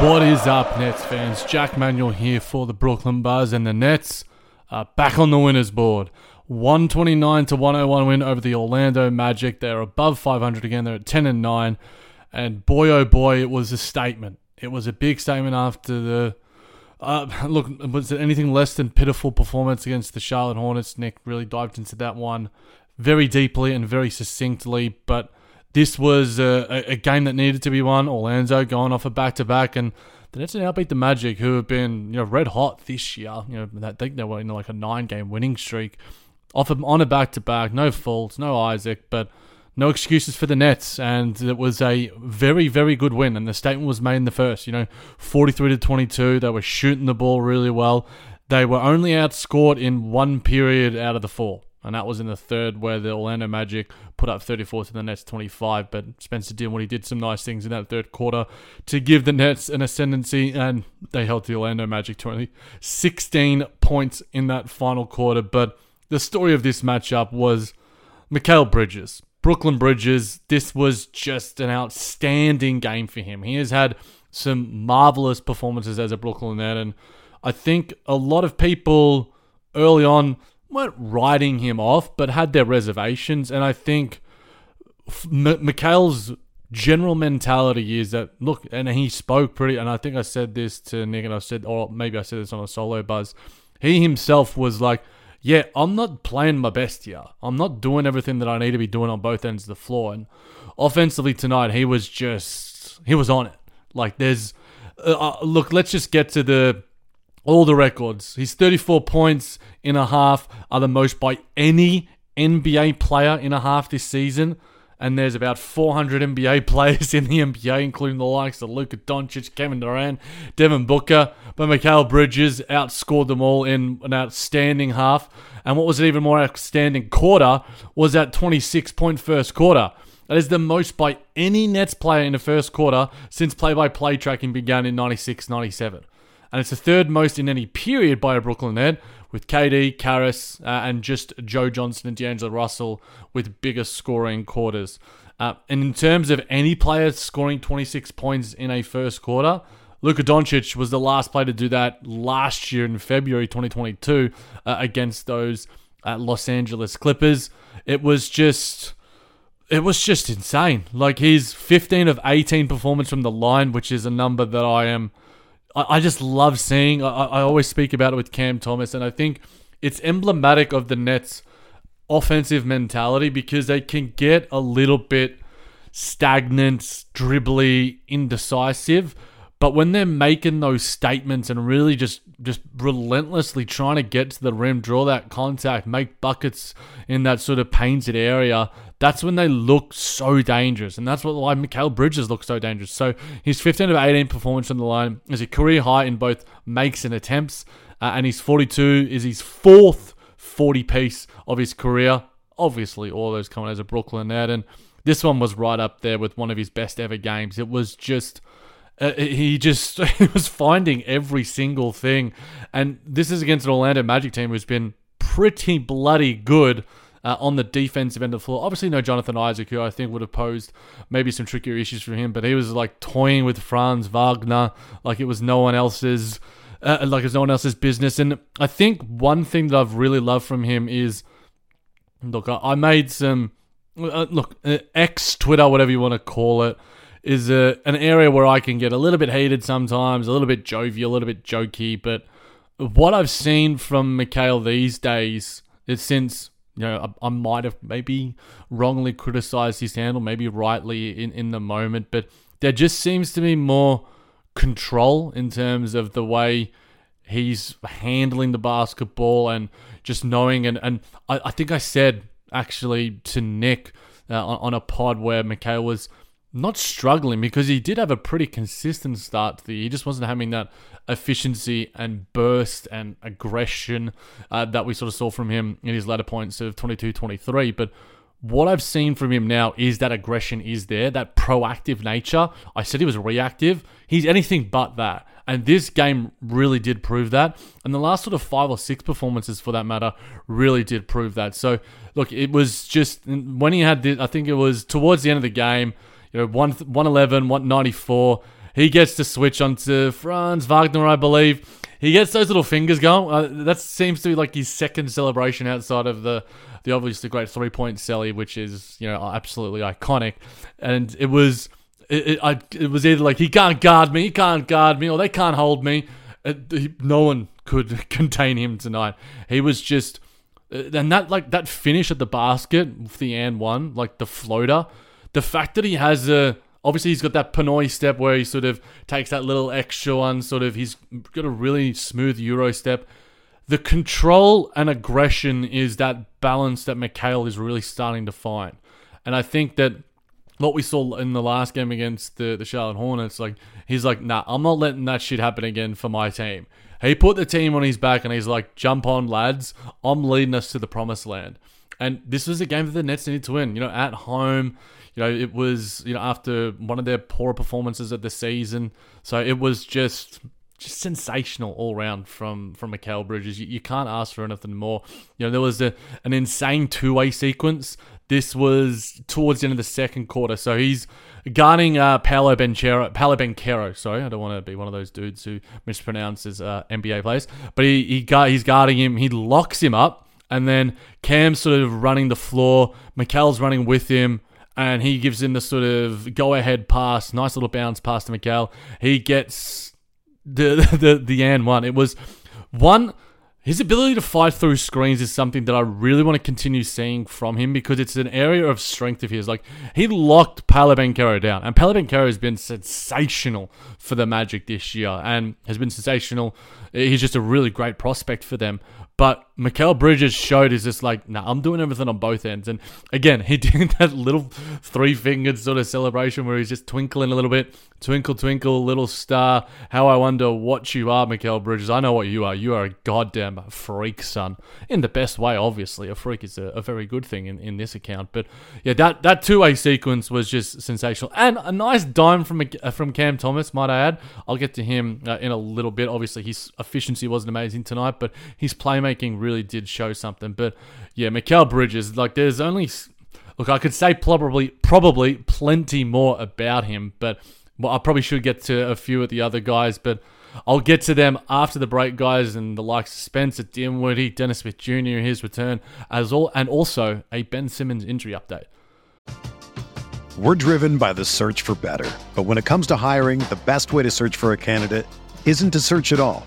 What is up, Nets fans? Jac Manuell here for the Brooklyn Buzz, and the Nets are back on the winners board. 129 to 101 win over the Orlando Magic. They're above 500 again. They're at 10 and 9. And boy, oh boy, it was a statement. It was a big statement after the. Uh, look, was it anything less than pitiful performance against the Charlotte Hornets? Nick really dived into that one very deeply and very succinctly, but this was a, a, game that needed to be won. Orlando going off a back to back, and the Nets now beat the Magic, who have been you know red hot this year. You know, I think they were in like a nine game winning streak, off of, on a back to back. No Fultz, no Isaac, but no excuses for the Nets, and it was a very very good win. And the statement was made in the first. You know, forty three to twenty two. They were shooting the ball really well. They were only outscored in one period out of the four and that was in the third where the Orlando Magic put up 34 to the Nets 25. But Spencer did what he did some nice things in that third quarter to give the Nets an ascendancy, and they held the Orlando Magic to only 16 points in that final quarter. But the story of this matchup was Mikal Bridges. Brooklyn Bridges, this was just an outstanding game for him. He has had some marvelous performances as a Brooklyn Net, and I think a lot of people early on weren't writing him off, but had their reservations. And I think M- Mikal's general mentality is that look, and he spoke pretty. And I think I said this to Nick, and I said, or maybe I said this on a solo buzz. He himself was like, "Yeah, I'm not playing my best here. I'm not doing everything that I need to be doing on both ends of the floor." And offensively tonight, he was just he was on it. Like there's, uh, uh look, let's just get to the all the records. His 34 points in a half are the most by any NBA player in a half this season. And there's about 400 NBA players in the NBA, including the likes of Luka Doncic, Kevin Durant, Devin Booker. But Mikal Bridges outscored them all in an outstanding half. And what was an even more outstanding quarter was that 26 point first quarter. That is the most by any Nets player in the first quarter since play by play tracking began in 96 97 and it's the third most in any period by a Brooklyn Net, with KD, Caris, uh, and just Joe Johnson and D'Angelo Russell with bigger scoring quarters. Uh, and in terms of any player scoring 26 points in a first quarter, Luka Doncic was the last player to do that last year in February 2022 uh, against those uh, Los Angeles Clippers. It was just it was just insane. Like his 15 of 18 performance from the line, which is a number that I am I, I just love seeing. I, I always speak about it with Cam Thomas, and I think it's emblematic of the Nets' offensive mentality because they can get a little bit stagnant, dribbly, indecisive. But when they're making those statements and really just just relentlessly trying to get to the rim, draw that contact, make buckets in that sort of painted area, that's when they look so dangerous. And that's what why Mikal Bridges looks so dangerous. So his 15 of 18 performance on the line is a career high in both makes and attempts. Uh, and his 42 is his fourth 40 piece of his career. Obviously, all those coming as a Brooklyn net. And this one was right up there with one of his best ever games. It was just uh, he just he was finding every single thing, and this is against an Orlando Magic team who's been pretty bloody good Uh, on the defensive end of the floor, obviously no Jonathan Isaac, who I think would have posed maybe some trickier issues for him, but he was like toying with Franz Wagner like it was no one else's, uh, like it was no one else's business. And I think one thing that I've really loved from him is, look, I, I made some, uh, look, uh, X Twitter, whatever you want to call it, is a, an area where I can get a little bit heated sometimes, a little bit jovial, a little bit jokey, but what I've seen from Mikal these days is since you know I, I might have maybe wrongly criticized his handle, maybe rightly in in the moment, but there just seems to be more control in terms of the way he's handling the basketball and just knowing and and I, I think I said actually to Nick uh, on, on a pod where Mikal was not struggling because he did have a pretty consistent start to the year. He just wasn't having that efficiency and burst and aggression uh, that we sort of saw from him in his latter points of 22 23. But what I've seen from him now is that aggression is there, that proactive nature. I said he was reactive. He's anything but that. And this game really did prove that. And the last sort of five or six performances, for that matter, really did prove that. So, look, it was just when he had the, I think it was towards the end of the game, you know, 1, 111, 194. He gets to switch onto Franz Wagner, I believe. He gets those little fingers going. Uh, that seems to be like his second celebration outside of the the obviously great three point celly, which is you know absolutely iconic. And it was it, it, I, it was either like he can't guard me, he can't guard me, or they can't hold me. It, he, no one could contain him tonight. He was just uh, and that like that finish at the basket the and one, like the floater the fact that he has a obviously he's got that Pinoy step where he sort of takes that little extra one, sort of he's got a really smooth Euro step. The control and aggression is that balance that Mikal is really starting to find. And I think that what we saw in the last game against the, the Charlotte Hornets, like he's like, nah, I'm not letting that shit happen again for my team. He put the team on his back and he's like, jump on, lads. I'm leading us to the promised land. And this was a game that the Nets needed to win. You know, at home, you know, it was you know after one of their poorer performances of the season, so it was just just sensational all round from from Mikal Bridges. You, you can't ask for anything more. You know, there was a, an insane two way sequence. This was towards the end of the second quarter, so he's guarding uh, Paolo Banchero, Paolo Banchero. Sorry, I don't want to be one of those dudes who mispronounces uh, NBA players, but he, he he's guarding him. He locks him up, and then Cam's sort of running the floor. Mikal's running with him and he gives him the sort of go ahead pass, nice little bounce pass to Mikal. He gets the the the and one. It was one. His ability to fight through screens is something that I really want to continue seeing from him because it's an area of strength of his. Like he locked Paolo Banchero down, and Paolo Banchero has been sensational for the Magic this year, and has been sensational. He's just a really great prospect for them. But Mikal Bridges showed is just like, nah, I'm doing everything on both ends. And again, he did that little three fingered sort of celebration where he's just twinkling a little bit. Twinkle, twinkle, little star. How I wonder what you are, Mikal Bridges. I know what you are. You are a goddamn freak, son. In the best way, obviously. A freak is a, a very good thing in, in this account. But yeah, that, that two way sequence was just sensational. And a nice dime from, uh, from Cam Thomas, might I add. I'll get to him uh, in a little bit. Obviously, his efficiency wasn't amazing tonight, but his playmaking really did show something. But yeah, Mikal Bridges, like there's only look, I could say probably probably plenty more about him, but well, I probably should get to a few of the other guys, but I'll get to them after the break, guys, and the likes of Spencer Dinwiddie, Dennis Smith Jr. his return, as all, and also a Ben Simmons injury update. We're driven by the search for better, but when it comes to hiring, the best way to search for a candidate isn't to search at all.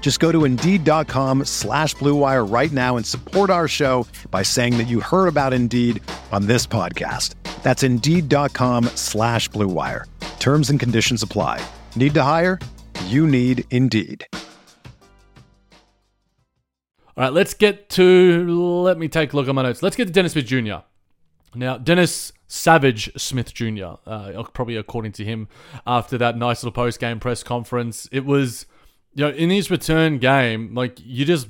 Just go to Indeed.com slash BlueWire right now and support our show by saying that you heard about Indeed on this podcast. That's Indeed.com slash BlueWire. Terms and conditions apply. Need to hire? You need Indeed. All right, let's get to. Let me take a look at my notes. Let's get to Dennis Smith Jr. Now, Dennis Savage Smith Jr., uh, probably according to him, after that nice little post game press conference, it was, you know, in his return game, like, you just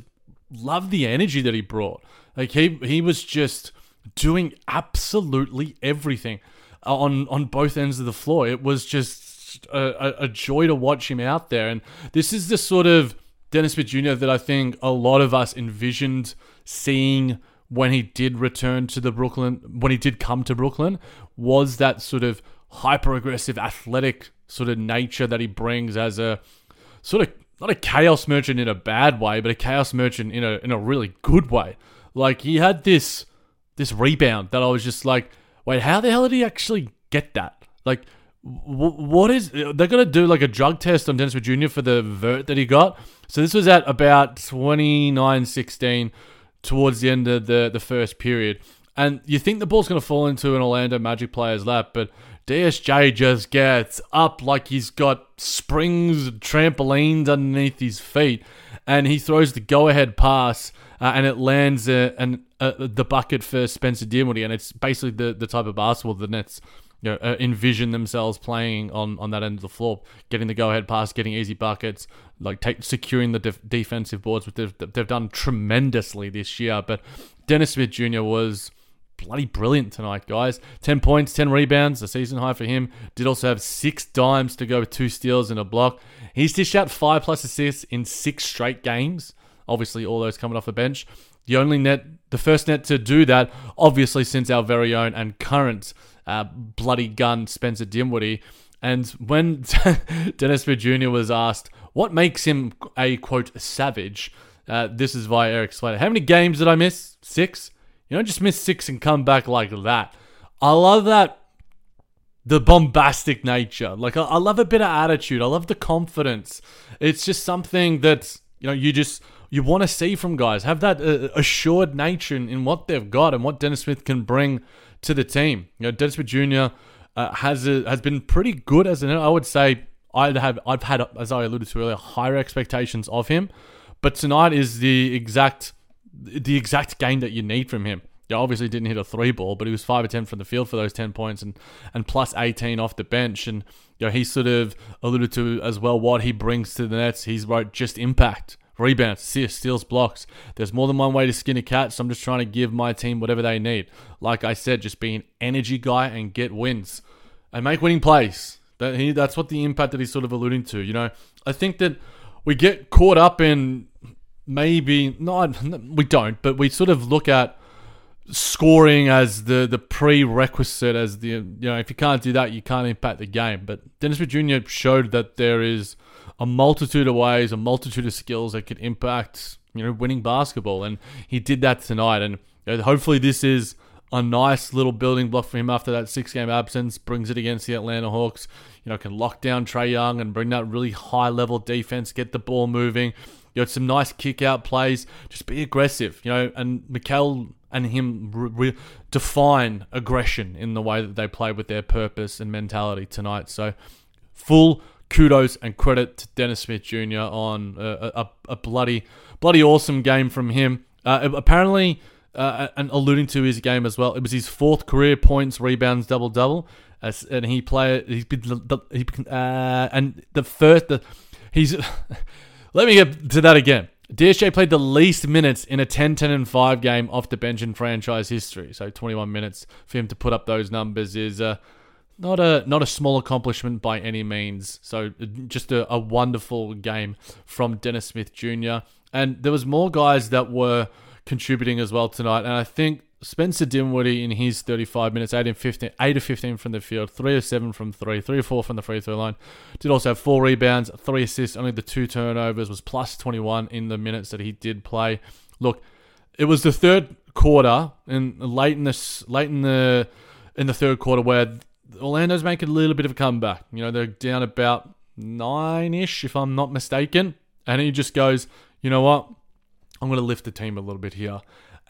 love the energy that he brought. Like, he, he was just doing absolutely everything uh, on, on both ends of the floor. It was just a, a joy to watch him out there. And this is the sort of Dennis Smith Jr. that I think a lot of us envisioned seeing when he did return to the Brooklyn, when he did come to Brooklyn, was that sort of hyper aggressive, athletic sort of nature that he brings as a sort of not a chaos merchant in a bad way, but a chaos merchant in a in a really good way. Like he had this this rebound that I was just like, wait, how the hell did he actually get that? Like what is they're gonna do like a drug test on Dennis Jr. for the vert that he got. So this was at about 29-16 towards the end of the the first period, and you think the ball's gonna fall into an Orlando Magic player's lap, but DSJ just gets up like he's got springs, and trampolines underneath his feet, and he throws the go-ahead pass, uh, and it lands uh, and uh, the bucket for Spencer Dinwiddie, and it's basically the the type of basketball the Nets you know, uh, envision themselves playing on, on that end of the floor, getting the go ahead pass, getting easy buckets, like take, securing the def- defensive boards, which they've, they've done tremendously this year. But Dennis Smith Jr. was bloody brilliant tonight, guys. 10 points, 10 rebounds, a season high for him. Did also have six dimes to go with two steals and a block. He's dished out five plus assists in six straight games. Obviously, all those coming off the bench. The only net, the first net to do that, obviously, since our very own and current uh, bloody gun Spencer Dinwiddie. And when Dennis Smith Jr. was asked what makes him a quote savage, uh, this is via Erik Slater. How many games did I miss? Six. You don't just miss six and come back like that. I love that the bombastic nature. Like I, I love a bit of attitude. I love the confidence. It's just something that you know you just you want to see from guys. Have that uh, assured nature in, in, what they've got and what Dennis Smith can bring to the team. You know, Dennis Smith Jr. Uh, has a, has been pretty good as an. I would say I'd have I've had as I alluded to earlier higher expectations of him, but tonight is the exact the exact game that you need from him. Yeah, obviously didn't hit a three ball, but he was five or ten from the field for those ten points and and plus eighteen off the bench. And you know, he sort of alluded to as well what he brings to the Nets. He's wrote just impact rebounds, assists, steals, blocks. There's more than one way to skin a cat, so I'm just trying to give my team whatever they need. Like I said, just be an energy guy and get wins and make winning plays. That he, that's what the impact that he's sort of alluding to. You know, I think that we get caught up in maybe not we don't, but we sort of look at scoring as the the prerequisite as the you know if you can't do that you can't impact the game. But Dennis Jr. showed that there is a multitude of ways, a multitude of skills that could impact, you know, winning basketball. And he did that tonight. And hopefully, this is a nice little building block for him after that six game absence. Brings it against the Atlanta Hawks. You know, can lock down Trae Young and bring that really high level defense, get the ball moving. You know, some nice kick out plays. Just be aggressive, you know, and Mikal and him re- re- define aggression in the way that they play with their purpose and mentality tonight. So, full kudos and credit to Dennis Smith Jr. on a, a, a bloody, bloody awesome game from him. Uh, apparently, uh, and alluding to his game as well, it was his fourth career points, rebounds, double double, and he played. He's been uh, and the first the he's. let me get to that again. DSJ played the least minutes in a 10 10 and 5 game off the bench in franchise history. So 21 minutes for him to put up those numbers is uh, not a not a small accomplishment by any means. So just a, a wonderful game from Dennis Smith Jr. And there was more guys that were contributing as well tonight. And I think Spencer Dinwiddie in his 35 minutes, 8 and 15, 8 of 15 from the field, 3 of 7 from 3, 3 or 4 from the free throw line. Did also have 4 rebounds, 3 assists, only the 2 turnovers, was plus 21 in the minutes that he did play. Look, it was the third quarter and late in the late in the in the third quarter where Orlando's making a little bit of a comeback. You know, they're down about nine ish, if I'm not mistaken. and he just goes, you know what, I'm going to lift the team a little bit here,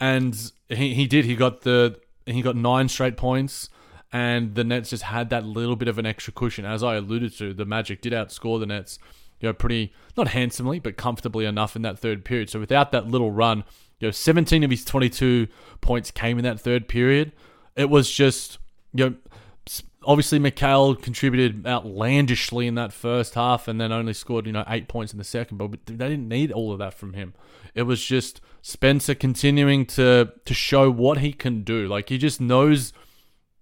and he he did. He got the he got nine straight points. And the Nets just had that little bit of an extra cushion. As I alluded to, the Magic did outscore the Nets you know, pretty not handsomely, but comfortably enough in that third period. So without that little run, you know, 17 of his 22 points came in that third period. It was just, you know, obviously Mikal contributed outlandishly in that first half and then only scored, you know, eight points in the second, but they didn't need all of that from him. It was just Spencer continuing to to show what he can do. Like he just knows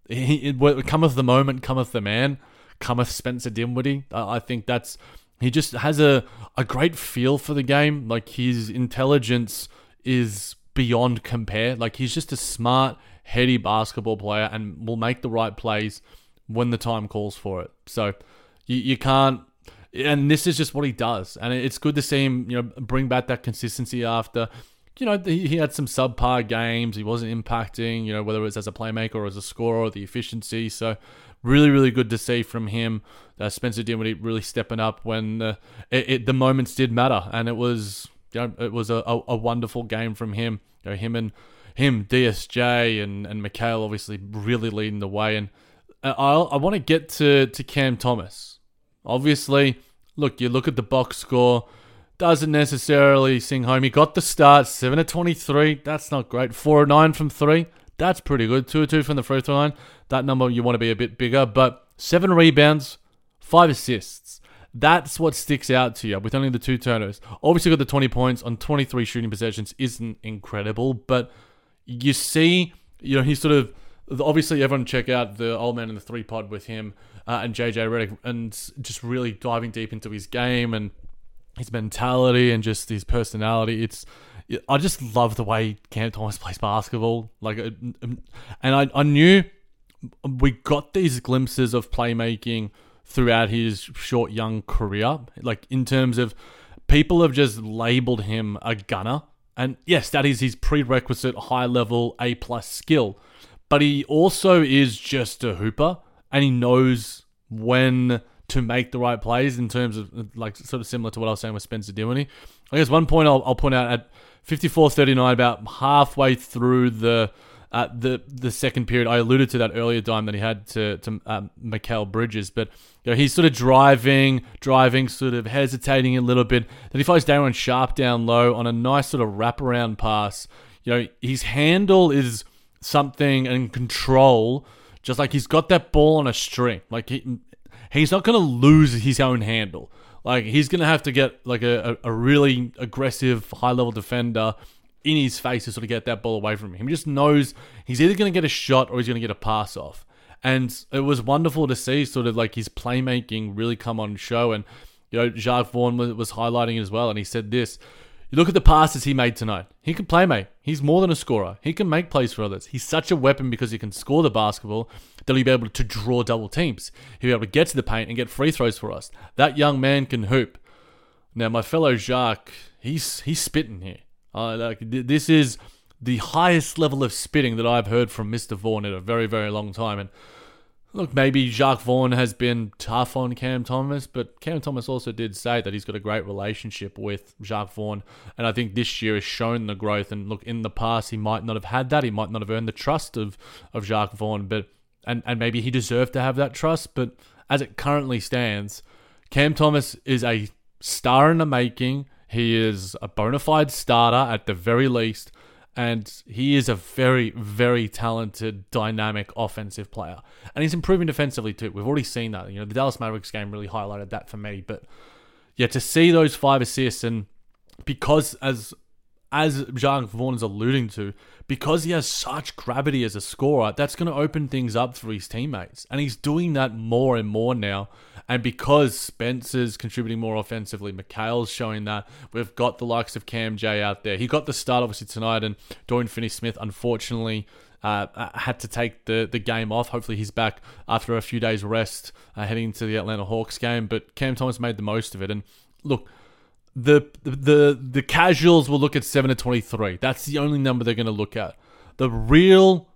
he it, cometh the moment, cometh the man, cometh Spencer Dinwiddie. I, I think that's he just has a, a great feel for the game. Like his intelligence is beyond compare. Like he's just a smart, heady basketball player and will make the right plays when the time calls for it. So you, you can't and this is just what he does. And it's good to see him, you know, bring back that consistency after you know, he had some subpar games. He wasn't impacting, you know, whether it was as a playmaker or as a scorer or the efficiency. So really, really good to see from him. Spencer Dinwiddie really stepping up when uh, it, it, the moments did matter, and it was you know, it was a, a, a, wonderful game from him. You know, him and him, DSJ and and Mikal obviously really leading the way. And uh, I want to get to to Cam Thomas. Obviously, look, you look at the box score. Doesn't necessarily sing home. He got the start, 7 of 23. That's not great. 4 of 9 from 3. That's pretty good. 2 of 2 from the free throw line. That number you want to be a bit bigger. But 7 rebounds, 5 assists. That's what sticks out to you with only the two turnovers. Obviously, got the 20 points on 23 shooting possessions isn't incredible, but you see, you know, he's sort of obviously everyone check out the Old Man and the Three pod with him uh, and JJ Redick and just really diving deep into his game and his mentality and just his personality. It's I just love the way Cam Thomas plays basketball. Like, um, and I I knew we got these glimpses of playmaking throughout his short young career. Like in terms of people have just labeled him a gunner. And yes, that is his prerequisite high level A plus skill. But he also is just a hooper and he knows when to make the right plays in terms of like sort of similar to what I was saying with Spencer Dinwiddie. I guess one point I'll, I'll point out at 54-39, about halfway through the uh, the the second period, I alluded to that earlier time that he had to to um, Mikal Bridges, but you know, he's sort of driving, driving, sort of hesitating a little bit. Then he finds Day'Ron Sharpe down low on a nice sort of wraparound pass. You know, his handle is something and control, just like he's got that ball on a string. Like he, he's not going to lose his own handle. Like he's going to have to get like a, a, really aggressive high level defender in his face to sort of get that ball away from him. He just knows he's either going to get a shot or he's going to get a pass off. And it was wonderful to see sort of like his playmaking really come on show. And, you know, Jacque Vaughn was, was highlighting as well. And he said this you look at the passes he made tonight. He can play, mate. He's more than a scorer. He can make plays for others. He's such a weapon because he can score the basketball that he'll be able to draw double teams. He'll be able to get to the paint and get free throws for us. That young man can hoop. Now, my fellow Jacques, he's he's spitting here. Uh, like this is the highest level of spitting that I've heard from Mr. Vaughn in a very, very long time. And Look, maybe Jacque Vaughn has been tough on Cam Thomas, but Cam Thomas also did say that he's got a great relationship with Jacque Vaughn. And I think this year has shown the growth. And look, in the past, he might not have had that. He might not have earned the trust of, of Jacque Vaughn, but and, and maybe he deserved to have that trust. But as it currently stands, Cam Thomas is a star in the making. He is a bona fide starter at the very least and he is a very, very talented, dynamic offensive player. And he's improving defensively too. We've already seen that. You know, the Dallas Mavericks game really highlighted that for me. But yeah, to see those five assists and because as as Jacque Vaughn is alluding to, because he has such gravity as a scorer, that's going to open things up for his teammates. And he's doing that more and more now. And because Spencer's contributing more offensively, Mikal's showing that. We've got the likes of Cam J out there. He got the start obviously tonight, and Dorian Finney Smith unfortunately uh, uh, had to take the, the game off. Hopefully he's back after a few days rest uh, heading into the Atlanta Hawks game. But Cam Thomas made the most of it. And look, the the the casuals will look at seven to twenty three. That's the only number they're going to look at. The real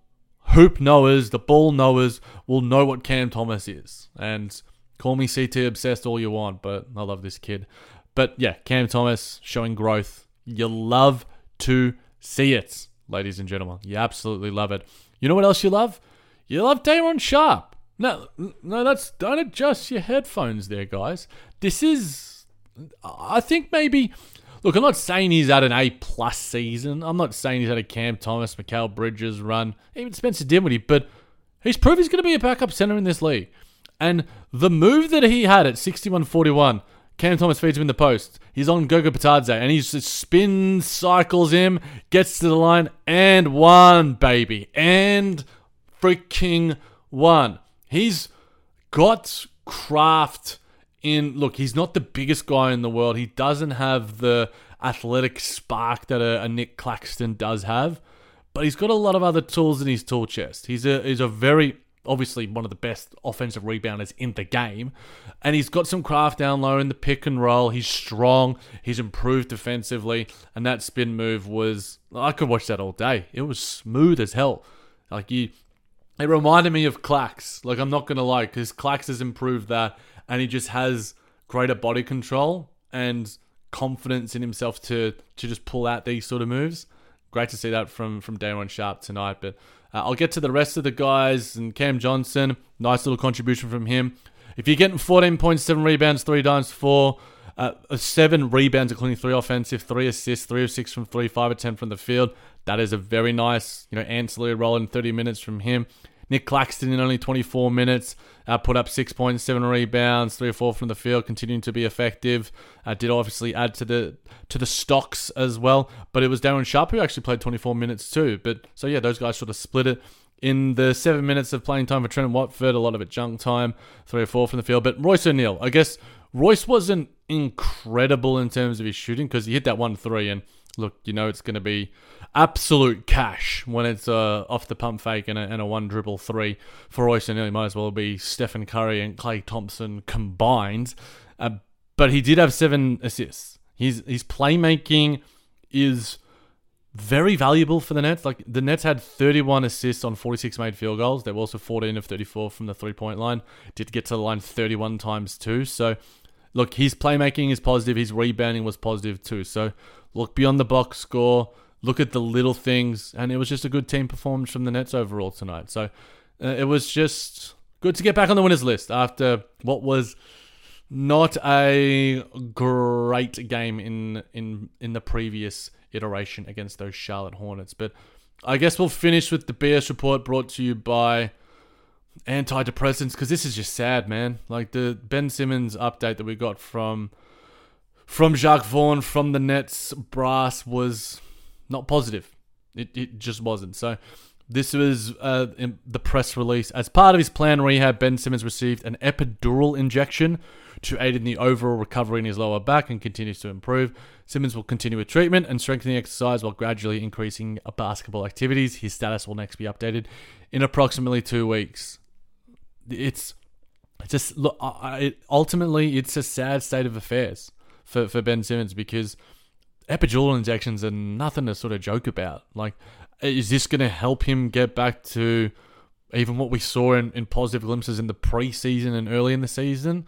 hoop knowers, the ball knowers, will know what Cam Thomas is. And Call me CT obsessed all you want, but I love this kid. But yeah, Cam Thomas showing growth. You love to see it, ladies and gentlemen. You absolutely love it. You know what else you love? You love Day'Ron Sharpe. No, no, that's don't adjust your headphones there, guys. This is, I think maybe. Look, I'm not saying he's at an A plus season. I'm not saying he's at a Cam Thomas, Mikal Bridges run, even Spencer Dinwiddie, but he's proved he's going to be a backup center in this league. And the move that he had at 61-41, Cam Thomas feeds him in the post. He's on Goga Bitadze, and he just spins, cycles him, gets to the line, and one, baby. And freaking one. He's got craft in look, he's not the biggest guy in the world. He doesn't have the athletic spark that a, a, Nick Claxton does have, but he's got a lot of other tools in his tool chest. He's a he's a very obviously one of the best offensive rebounders in the game, and he's got some craft down low in the pick and roll. He's strong. He's improved defensively, and that spin move was I could watch that all day. It was smooth as hell. Like you, it reminded me of Clax. Like I'm not gonna lie, because Clax has improved that and he just has greater body control and confidence in himself to to just pull out these sort of moves. Great to see that from from Day'Ron Sharpe tonight. But uh, I'll get to the rest of the guys and Cam Johnson. Nice little contribution from him. If you're getting 14.7 rebounds, three dimes, four, uh, seven rebounds, including three offensive, three assists, three of six from three, five of ten from the field. That is a very nice, you know, ancillary role in 30 minutes from him. Nick Claxton in only 24 minutes uh, put up 6.7 rebounds, three or four from the field, continuing to be effective. Uh, did obviously add to the to the stocks as well, but it was Day'Ron Sharpe who actually played 24 minutes too. But so yeah, those guys sort of split it. In the seven minutes of playing time for Trendon Watford, a lot of it junk time, three or four from the field. But Royce O'Neale, I guess Royce wasn't incredible in terms of his shooting because he hit that one three and look, you know it's going to be absolute cash when it's uh, off the pump fake and a, and a one dribble three for Royce and it might as well be Stephen Curry and Klay Thompson combined. Uh, but he did have seven assists. His his playmaking is very valuable for the Nets. Like the Nets had 31 assists on 46 made field goals. They were also 14 of 34 from the three point line. Did get to the line 31 times too. So look, his playmaking is positive. His rebounding was positive too. So look beyond the box score look at the little things, and it was just a good team performance from the Nets overall tonight. So uh, it was just good to get back on the winners list after what was not a great game in in in the previous iteration against those Charlotte Hornets. But I guess we'll finish with the BS report brought to you by antidepressants because this is just sad, man. Like the Ben Simmons update that we got from from Jacque Vaughn from the Nets brass was not positive. It, it just wasn't. So this was uh, the press release. As part of his plan rehab, Ben Simmons received an epidural injection to aid in the overall recovery in his lower back and continues to improve. Simmons will continue with treatment and strengthening exercise while gradually increasing basketball activities. His status will next be updated in approximately two weeks. It's just look. it, ultimately, it's a sad state of affairs for, for Ben Simmons because epidural injections are nothing to sort of joke about. Like, is this going to help him get back to even what we saw in, in positive glimpses in the preseason and early in the season?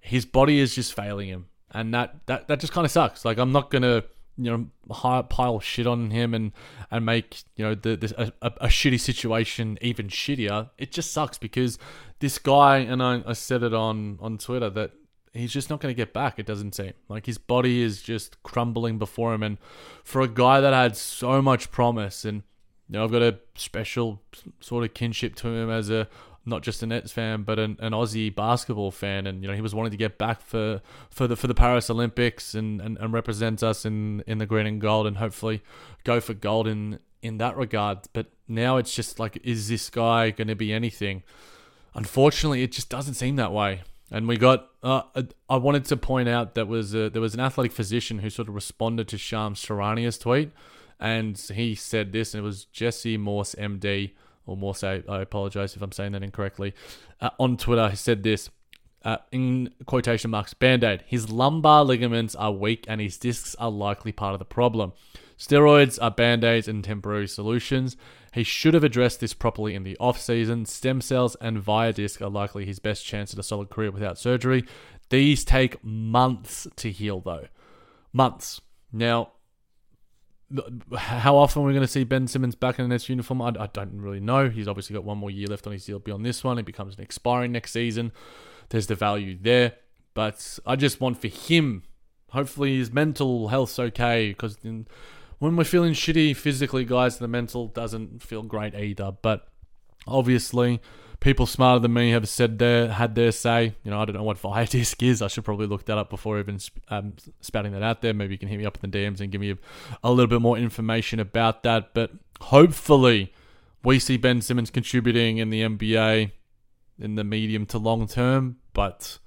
His body is just failing him, and that that, that just kind of sucks. Like, I'm not to you know pile shit on him and and make you know the, the a, a, shitty situation even shittier it just sucks because this guy and I, I said it on on twitter that he's just not going to get back. It doesn't seem like his body is just crumbling before him. And for a guy that had so much promise, and you know, I've got a special sort of kinship to him as a not just a Nets fan, but an, an Aussie basketball fan. And you know, he was wanting to get back for for the for the Paris Olympics and, and, and represent us in in the green and gold, and hopefully go for gold in in that regard. But now it's just like, is this guy going to be anything? Unfortunately, it just doesn't seem that way. And we got. Uh, I wanted to point out that was a, there was an athletic physician who sort of responded to Shams Charania's tweet, and he said this, and it was Jesse Morse, MD, or Morse. I, I apologize if I'm saying that incorrectly. Uh, on Twitter, he said this. Uh, in quotation marks, band aid. His lumbar ligaments are weak and his discs are likely part of the problem. Steroids are band aids and temporary solutions. He should have addressed this properly in the off season. Stem cells and VIA Disc are likely his best chance at a solid career without surgery. These take months to heal, though. Months. Now, how often we're going to see Ben Simmons back in the Nets uniform, I, I, don't really know. He's obviously got one more year left on his deal beyond this one. It becomes an expiring next season. There's the value there. But I just want for him, hopefully his mental health's okay, because when we're feeling shitty physically, guys, the mental doesn't feel great either. But obviously, people smarter than me have said their had their say. You know, I don't know what VIA Disc is. I should probably look that up before even um, spouting that out there. Maybe you can hit me up in the DMs and give me a, a little bit more information about that. But hopefully, we see Ben Simmons contributing in the NBA in the medium to long term. But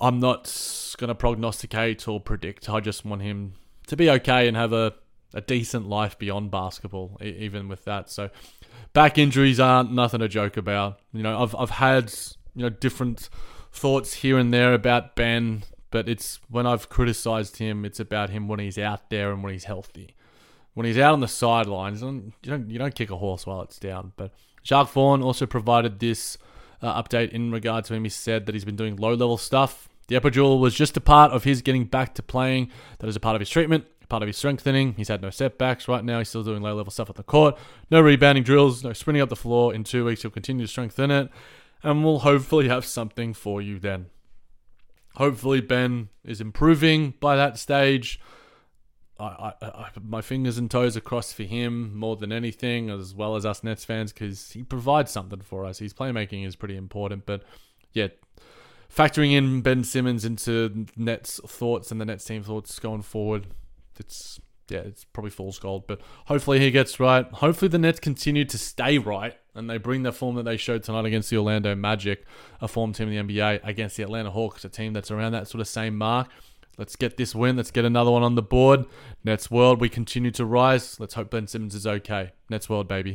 I'm not going to prognosticate or predict. I just want him to be okay and have a, a decent life beyond basketball, even with that. So back injuries aren't nothing to joke about. You know, I've I've had you know different thoughts here and there about Ben, but it's when I've criticized him, it's about him when he's out there and when he's healthy. When he's out on the sidelines, you don't you don't kick a horse while it's down. But Jacque Vaughn also provided this uh, update in regard to him. He said that he's been doing low level stuff. The epidural was just a part of his getting back to playing. That is a part of his treatment part of his strengthening. He's had no setbacks right now. He's still doing low level stuff at the court. No rebounding drills, no sprinting up the floor. In two weeks, he'll continue to strengthen it. And we'll hopefully have something for you then. Hopefully, Ben is improving by that stage. I, I, I, my fingers and toes are crossed for him more than anything, as well as us Nets fans, because he provides something for us. His playmaking is pretty important, but yeah, factoring in Ben Simmons into Nets thoughts and the Nets team thoughts going forward, it's yeah, it's probably fool's gold. But hopefully he gets right. Hopefully the Nets continue to stay right and they bring the form that they showed tonight against the Orlando Magic, a form team in the NBA, against the Atlanta Hawks, a team that's around that sort of same mark. Let's get this win. Let's get another one on the board. Nets World, we continue to rise. Let's hope Ben Simmons is okay. Nets World, baby.